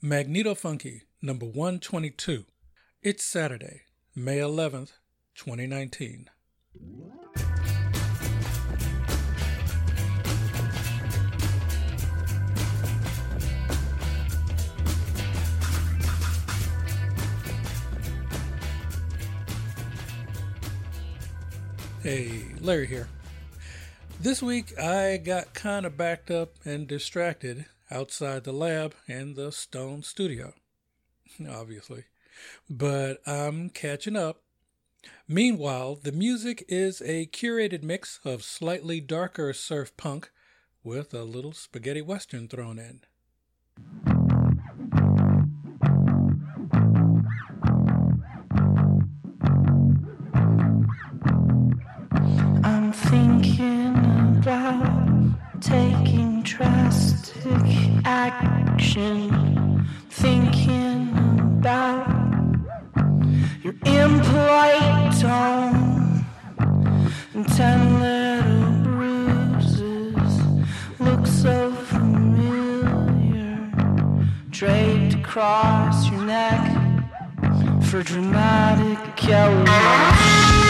Magneto Funky, number 122. It's Saturday, May 11th, 2019. Hey, Larry here. This week I got kind of backed up and distracted outside the lab and the Stone studio, obviously. But I'm catching up. Meanwhile, the music is a curated mix of slightly darker surf punk with a little spaghetti western thrown in. Action. Thinking about your impolite tone and ten little bruises look so familiar draped across your neck for dramatic elegance.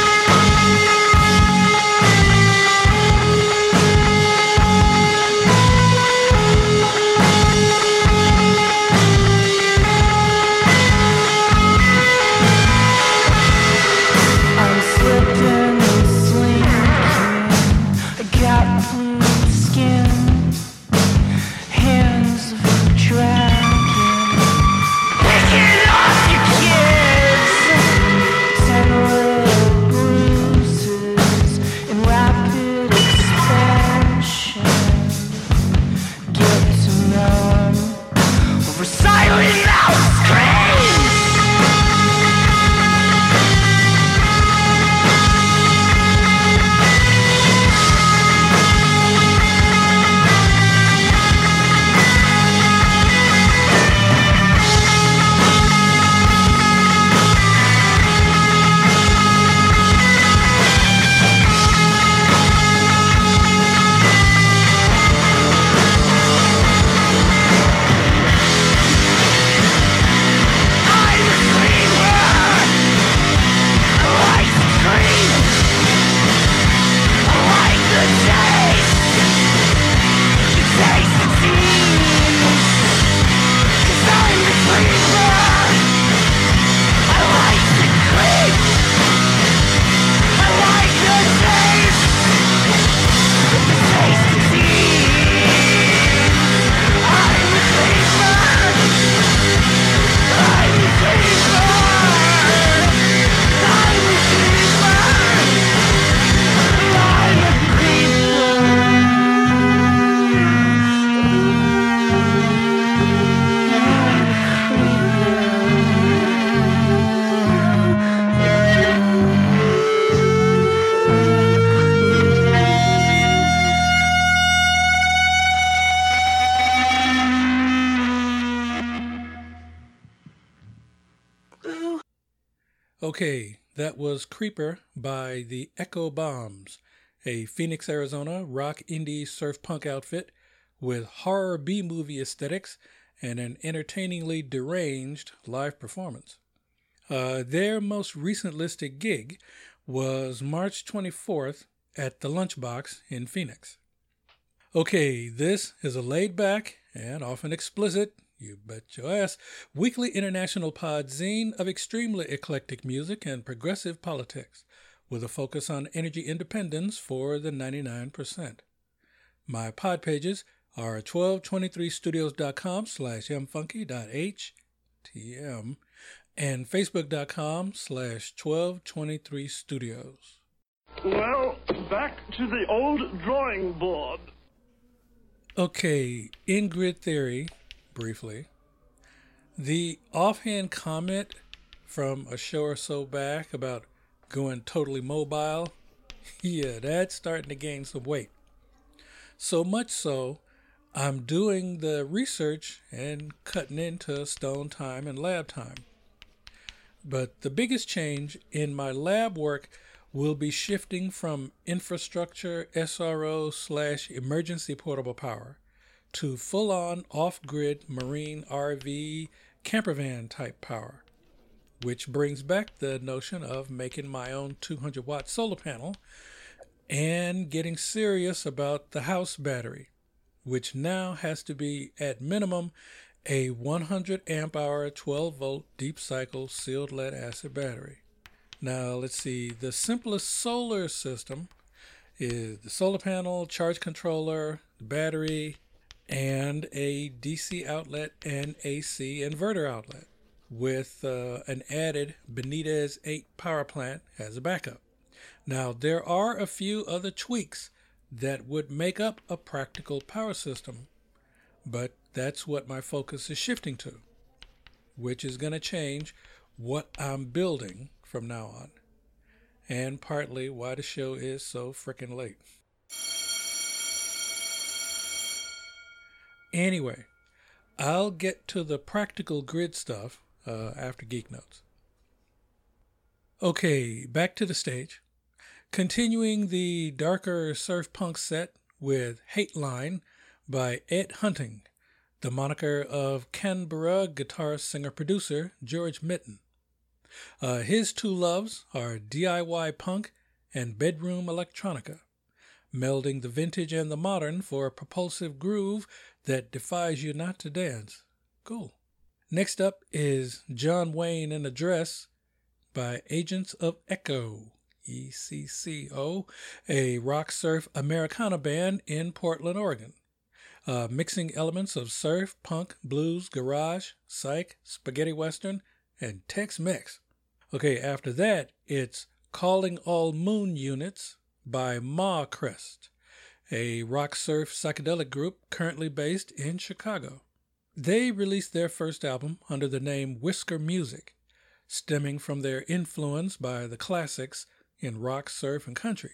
Okay, that was Creeper by the Echo Bombs, a Phoenix, Arizona rock indie surf punk outfit with horror B movie aesthetics and an entertainingly deranged live performance. Uh, their most recent listed gig was March 24th at the Lunchbox in Phoenix. Okay, this is a laid back and often explicit, you bet your ass, weekly international pod zine of extremely eclectic music and progressive politics, with a focus on energy independence for the 99%. My pod pages are 1223studios.com slash mfunky.htm and facebook.com slash 1223studios. Well, back to the old drawing board. Okay, in grid theory, briefly, the offhand comment from a show or so back about going totally mobile, yeah, that's starting to gain some weight. So much so, I'm doing the research and cutting into stone time and lab time. But the biggest change in my lab work will be shifting from infrastructure SRO slash emergency portable power to full on off grid marine RV campervan type power, which brings back the notion of making my own 200 watt solar panel and getting serious about the house battery, which now has to be at minimum a 100 amp hour 12 volt deep cycle sealed lead acid battery. Now let's see, the simplest solar system is the solar panel, charge controller, battery, and a DC outlet and AC inverter outlet with uh, an added Benitez 8 power plant as a backup. Now, there are a few other tweaks that would make up a practical power system, but that's what my focus is shifting to, which is going to change what I'm building from now on, and partly why the show is so freaking late. Anyway, I'll get to the practical grid stuff uh, after Geek Notes. Okay, back to the stage. Continuing the darker surf punk set with Hate Line by Ed Hunting, the moniker of Canberra guitarist, singer producer George Mitten. Uh, his two loves are DIY punk and bedroom electronica, melding the vintage and the modern for a propulsive groove that defies you not to dance. Cool. Next up is John Wayne in a Dress by Agents of Echo, ECCO, a rock surf Americana band in Portland, Oregon. Uh, mixing elements of surf, punk, blues, garage, psych, spaghetti western, and Tex Mex. Okay, after that, it's Calling All Moon Units by Ma Crest, a rock surf psychedelic group currently based in Chicago. They released their first album under the name Whisker Music, stemming from their influence by the classics in rock, surf, and country.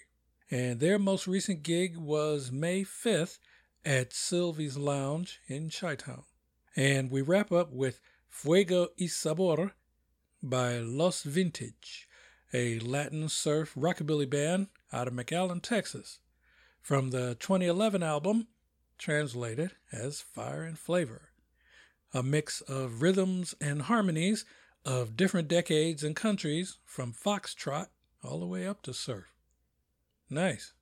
And their most recent gig was May 5th at Sylvie's Lounge in Chi-Town. And we wrap up with Fuego y Sabor by Los Vintage, a Latin surf rockabilly band out of McAllen, Texas, from the 2011 album translated as Fire and Flavor, a mix of rhythms and harmonies of different decades and countries from foxtrot all the way up to surf. Nice.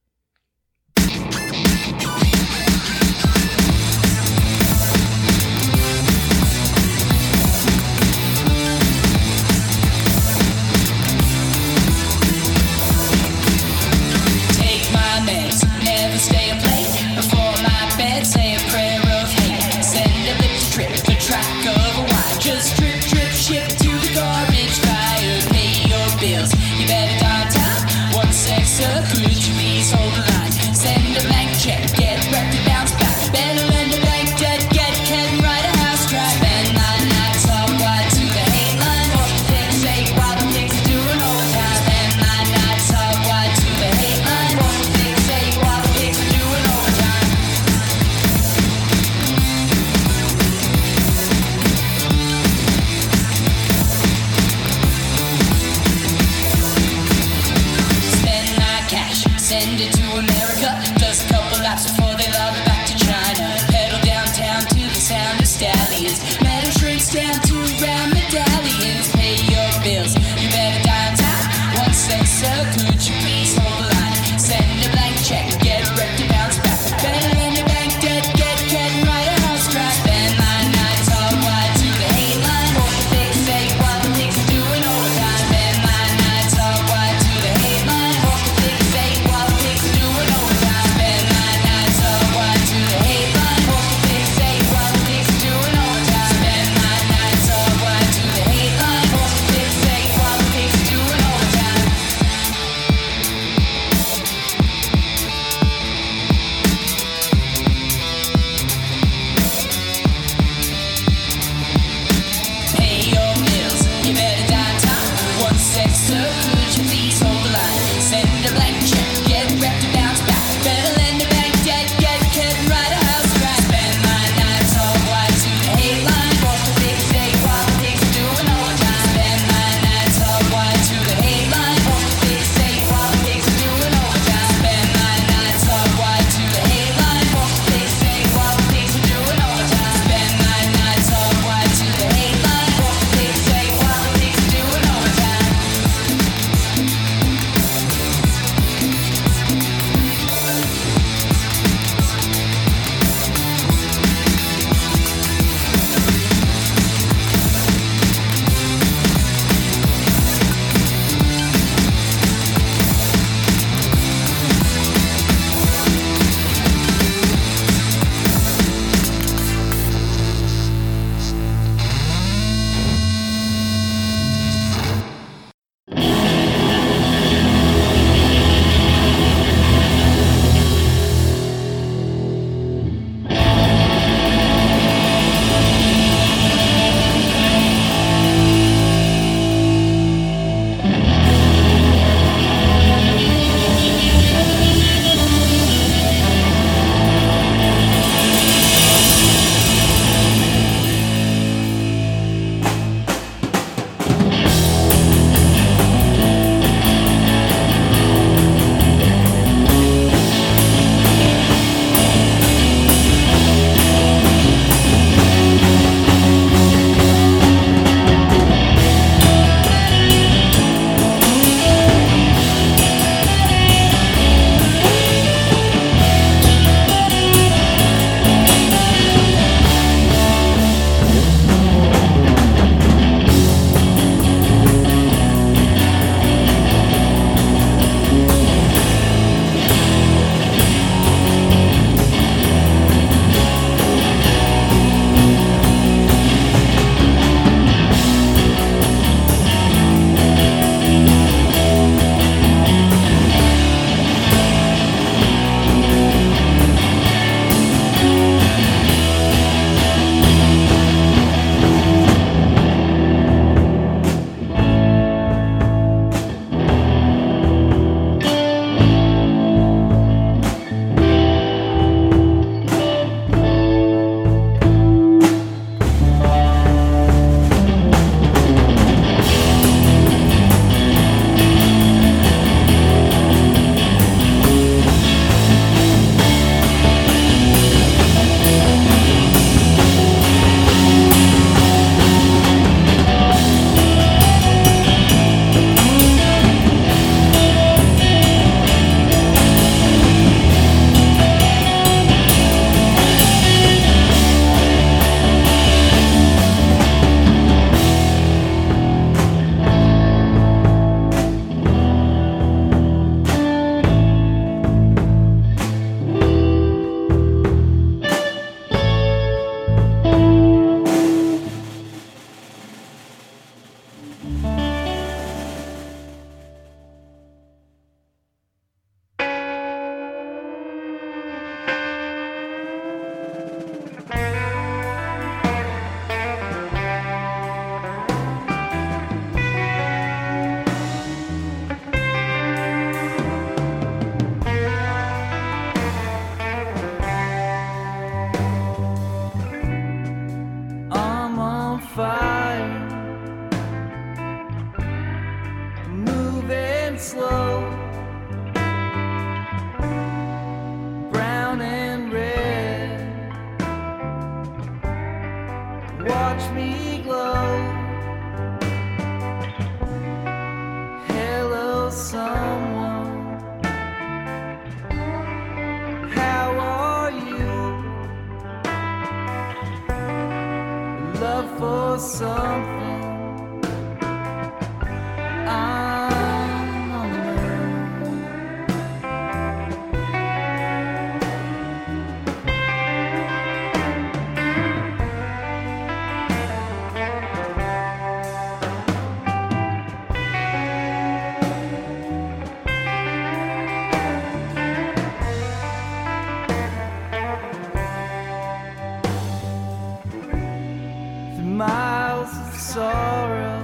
Miles of sorrow.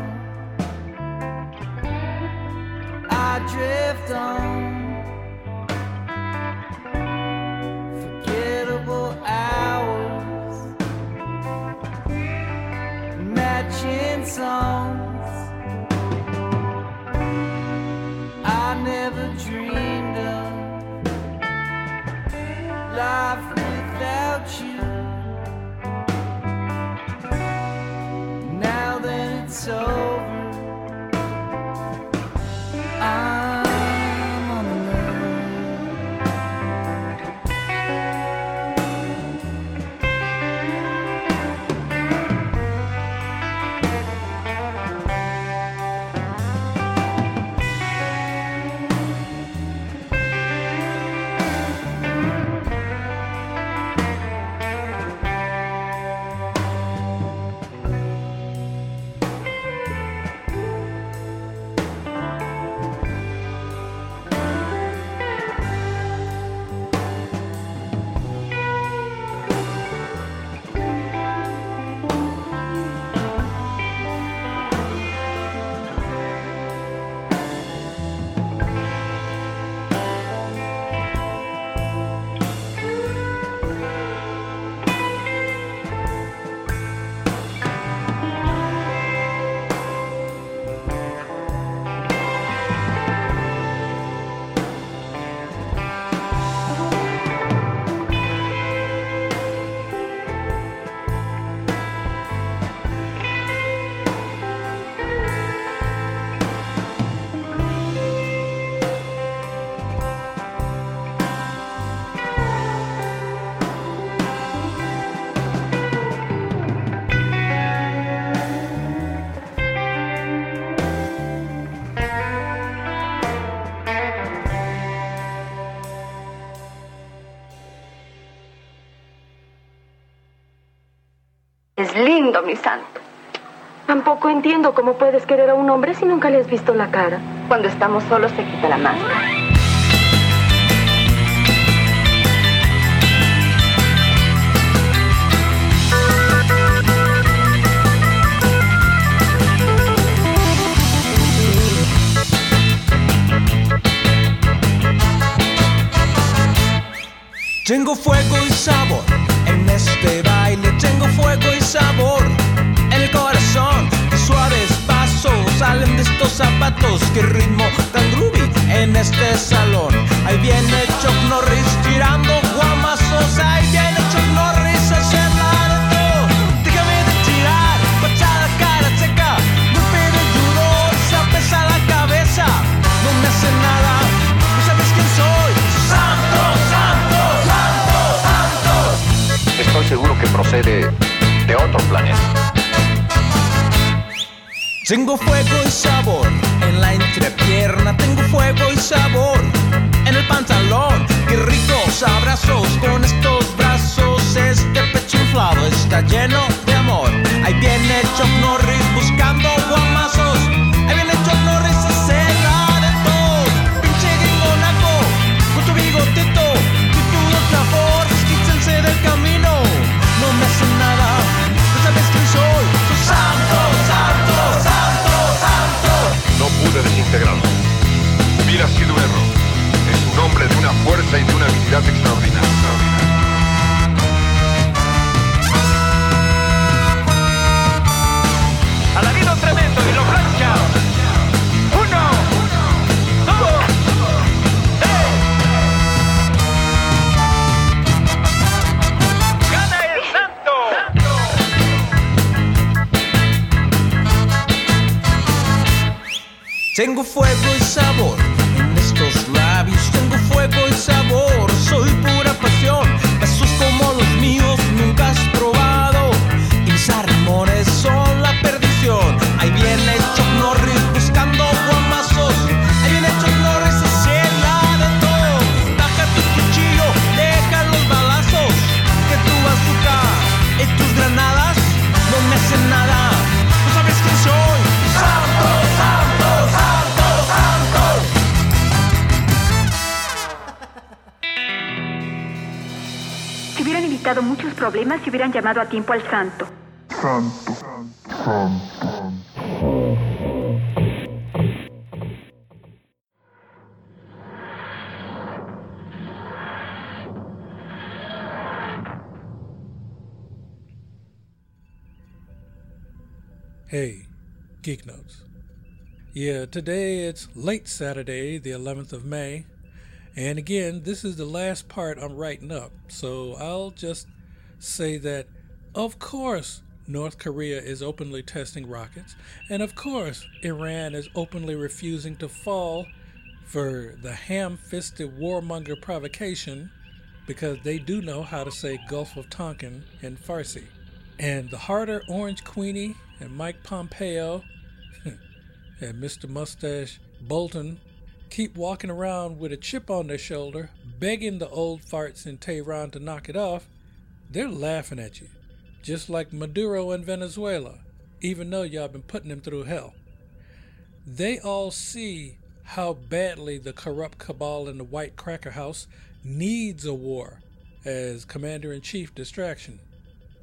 I drift Mi santo. Tampoco entiendo cómo puedes querer a un hombre si nunca le has visto la cara. Cuando estamos solos se quita la máscara. Tengo fuego y sabor en este tengo fuego y sabor en el corazón. Suaves pasos salen de estos zapatos, qué ritmo tan groovy en este salón. Ahí viene Chuck Norris tirando guamazos, ahí viene Chuck Norris a hacer la de todo. Déjame de tirar, patada cara seca, golpe de judo, zapes a la cabeza, no me hace nada, no sabes quién soy. Santo, santo, santo, santo. Estoy seguro que procede Tengo fuego y sabor en la entrepierna, tengo fuego y sabor en el pantalón. Qué ricos abrazos con estos brazos, este pecho inflado está lleno de amor. Ahí viene Chuck Norris buscando guamazos, desintegrarlo. Hubiera sido error. Es un hombre de una fuerza y de una habilidad extraordinaria. Tengo fuego y sabor en estos labios, tengo fuego y sabor, soy pura problemas si hubieran llamado a tiempo al santo. Hey, Geek Notes. Yeah, today it's late Saturday, the 11th of May. And again, this is the last part I'm writing up. So I'll just say that, of course, North Korea is openly testing rockets. And of course, Iran is openly refusing to fall for the ham fisted warmonger provocation because they do know how to say Gulf of Tonkin in Farsi. And the harder Orange Queenie and Mike Pompeo and Mr. Mustache Bolton keep walking around with a chip on their shoulder, begging the old farts in Tehran to knock it off, they're laughing at you, just like Maduro in Venezuela, even though y'all been putting them through hell. They all see how badly the corrupt cabal in the White Cracker House needs a war as Commander in Chief distraction.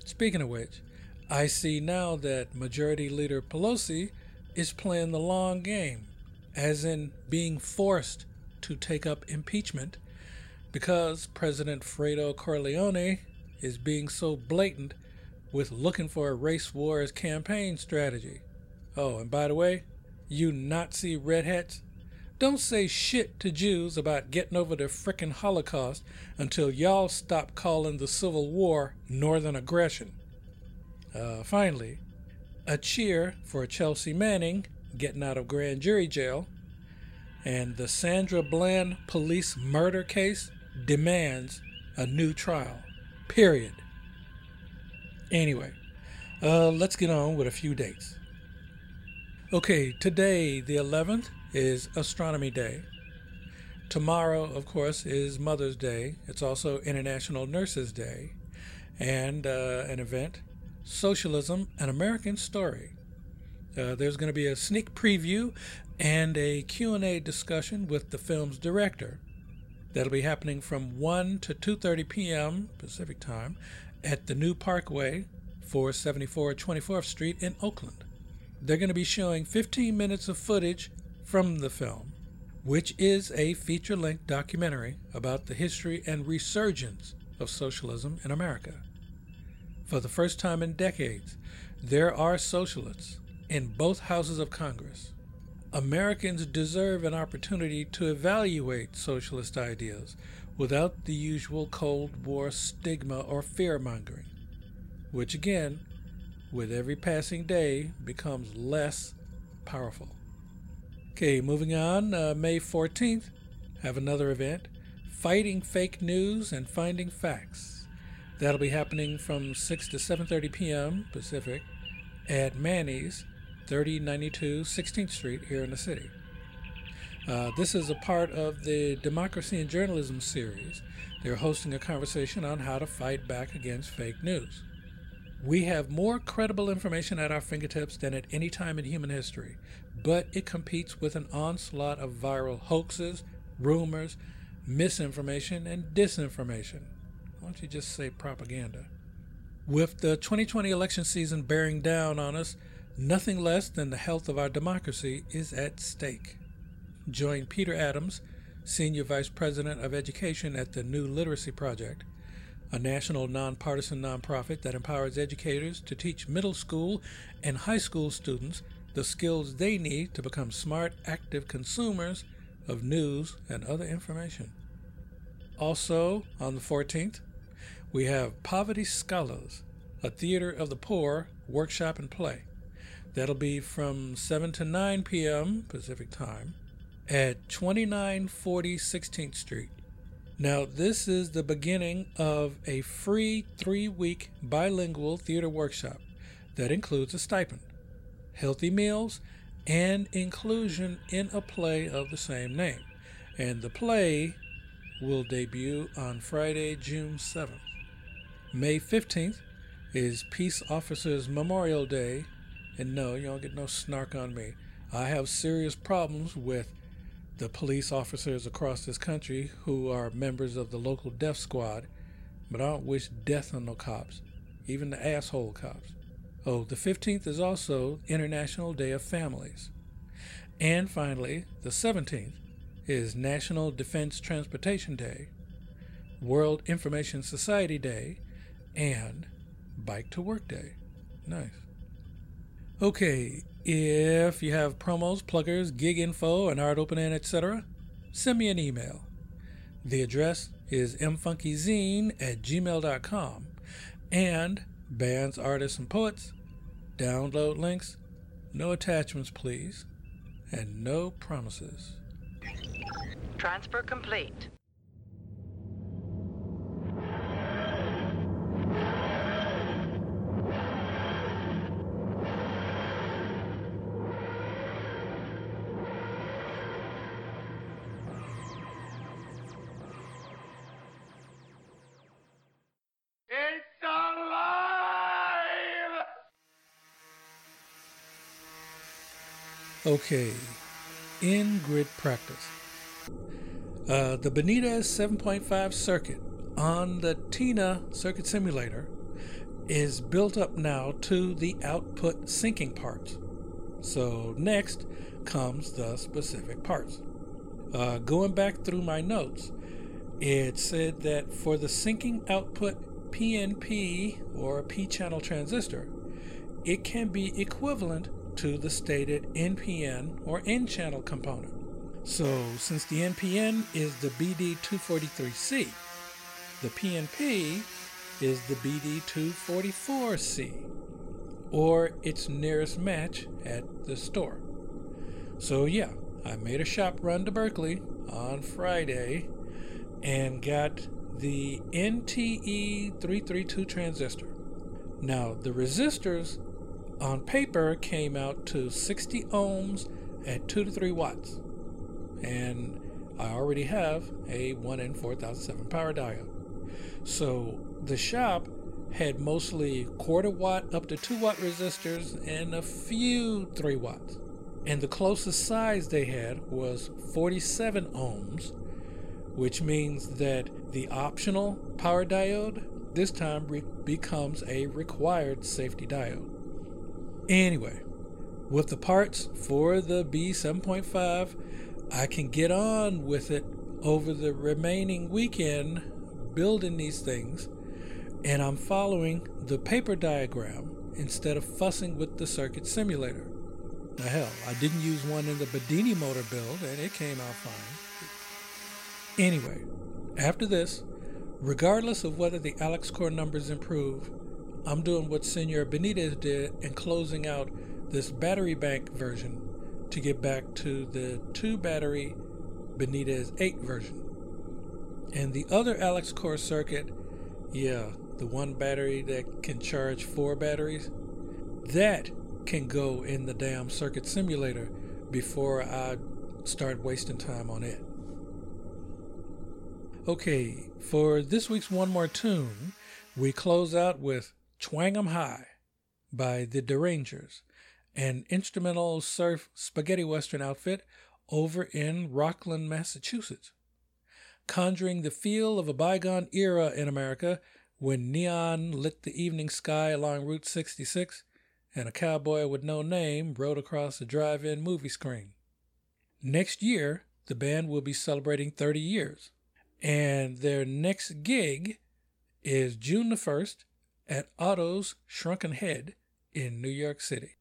Speaking of which, I see now that Majority Leader Pelosi is playing the long game, as in being forced to take up impeachment because President Fredo Corleone is being so blatant with looking for a race war as campaign strategy. Oh, and by the way, you Nazi red hats, don't say shit to Jews about getting over the frickin' Holocaust until y'all stop calling the Civil War Northern aggression. Uh, finally, a cheer for Chelsea Manning getting out of grand jury jail, and the Sandra Bland police murder case demands a new trial. Period. Anyway, uh, let's get on with a few dates. Okay, today, the 11th, is Astronomy Day. Tomorrow, of course, is Mother's Day. It's also International Nurses Day. And uh, an event, Socialism, an American Story. Uh, there's going to be a sneak preview and a Q&A discussion with the film's director. That'll be happening from 1 to 2:30 p.m. Pacific Time at the New Parkway, 474 24th Street in Oakland. They're going to be showing 15 minutes of footage from the film, which is a feature-length documentary about the history and resurgence of socialism in America. For the first time in decades, there are socialists in both houses of Congress. Americans deserve an opportunity to evaluate socialist ideas without the usual Cold War stigma or fear mongering, which again, with every passing day, becomes less powerful. Okay, moving on, uh, May 14th, have another event Fighting Fake News and Finding Facts. That'll be happening from 6 to 7:30 p.m. Pacific at Manny's 3092 16th Street here in the city. Uh, this is a part of the Democracy and Journalism series. They're hosting a conversation on how to fight back against fake news. We have more credible information at our fingertips than at any time in human history, but it competes with an onslaught of viral hoaxes, rumors, misinformation, and disinformation. Why don't you just say propaganda? With the 2020 election season bearing down on us, nothing less than the health of our democracy is at stake. Join Peter Adams, Senior Vice President of Education at the News Literacy Project, a national nonpartisan nonprofit that empowers educators to teach middle school and high school students the skills they need to become smart, active consumers of news and other information. Also, on the 14th, we have Poverty Scholars, a theater of the poor workshop and play. That'll be from 7 to 9 p.m. Pacific Time at 2940 16th Street. Now, this is the beginning of a free three week bilingual theater workshop that includes a stipend, healthy meals, and inclusion in a play of the same name. And the play will debut on Friday, June 7th. May 15th is Peace Officers Memorial Day. And no, you don't get no snark on me. I have serious problems with the police officers across this country who are members of the local death squad, but I don't wish death on no cops, even the asshole cops. Oh, the 15th is also International Day of Families. And finally, the 17th is National Defense Transportation Day, World Information Society Day, and Bike to Work Day. Nice. Okay, if you have promos, pluggers, gig info, an art opening, etc., send me an email. The address is mfunkyzine at gmail.com and bands, artists, and poets. Download links, no attachments, please, and no promises. Transfer complete. Okay, in grid practice. Uh, the Benitez 7.5 circuit on the TINA circuit simulator is built up now to the output sinking parts. So, next comes the specific parts. Uh, going back through my notes, it said that for the sinking output PNP or P channel transistor, it can be equivalent to the stated NPN or N channel component. So, since the NPN is the BD243C, the PNP is the BD244C, or its nearest match at the store. So, yeah, I made a shop run to Berkeley on Friday and got the NTE332 transistor. Now, the resistors on paper came out to 60 ohms at 2 to 3 watts. And I already have a 1N4007 power diode. So the shop had mostly quarter watt up to 2 watt resistors and a few 3 watts. And the closest size they had was 47 ohms, which means that the optional power diode this time re- becomes a required safety diode. Anyway, with the parts for the B7.5, I can get on with it over the remaining weekend building these things, and I'm following the paper diagram instead of fussing with the circuit simulator. Now, hell, I didn't use one in the Bedini motor build, and it came out fine. Anyway, after this, regardless of whether the Alexkor numbers improve, I'm doing what Senor Benitez did and closing out this battery bank version to get back to the two battery Benitez 8 version. And the other Alexkor circuit, yeah, the one battery that can charge four batteries, that can go in the damn circuit simulator before I start wasting time on it. Okay, for this week's One More Tune, we close out with Twang 'em High by the Derangers, an instrumental surf spaghetti western outfit over in Rockland, Massachusetts, conjuring the feel of a bygone era in America when neon lit the evening sky along Route 66 and a cowboy with no name rode across a drive in movie screen. Next year, the band will be celebrating 30 years, and their next gig is June the 1st at Otto's Shrunken Head in New York City.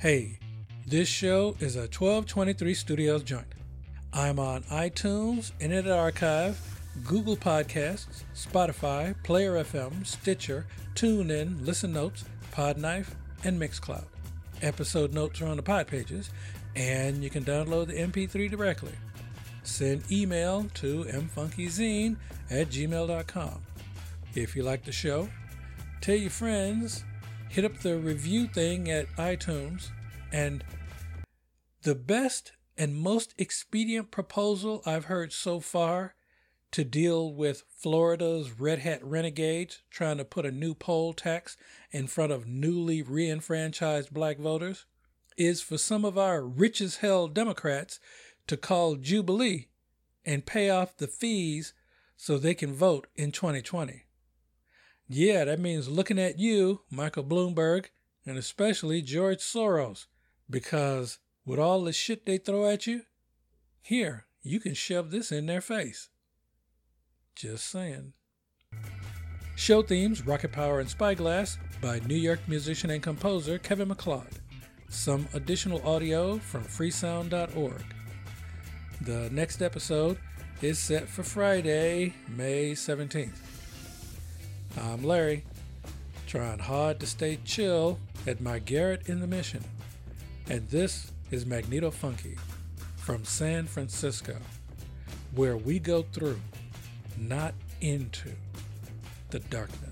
Hey, this show is a 1223 Studios joint. I'm on iTunes, Internet Archive, Google Podcasts, Spotify, Player FM, Stitcher, TuneIn, Listen Notes, Podknife, and Mixcloud. Episode notes are on the pod pages, and you can download the MP3 directly. Send email to mfunkyzine at gmail.com. If you like the show, tell your friends, hit up the review thing at iTunes, and the best and most expedient proposal I've heard so far to deal with Florida's red hat renegades trying to put a new poll tax in front of newly reenfranchised black voters is for some of our rich as hell Democrats to call Jubilee and pay off the fees so they can vote in 2020. Yeah, that means looking at you, Michael Bloomberg, and especially George Soros, because with all the shit they throw at you, here, you can shove this in their face. Just saying. Show themes Rocket Power and Spyglass by New York musician and composer Kevin MacLeod. Some additional audio from freesound.org. The next episode is set for Friday, May 17th. I'm Larry, trying hard to stay chill at my garret in the mission. And this is Magneto Funky from San Francisco, where we go through, not into, the darkness.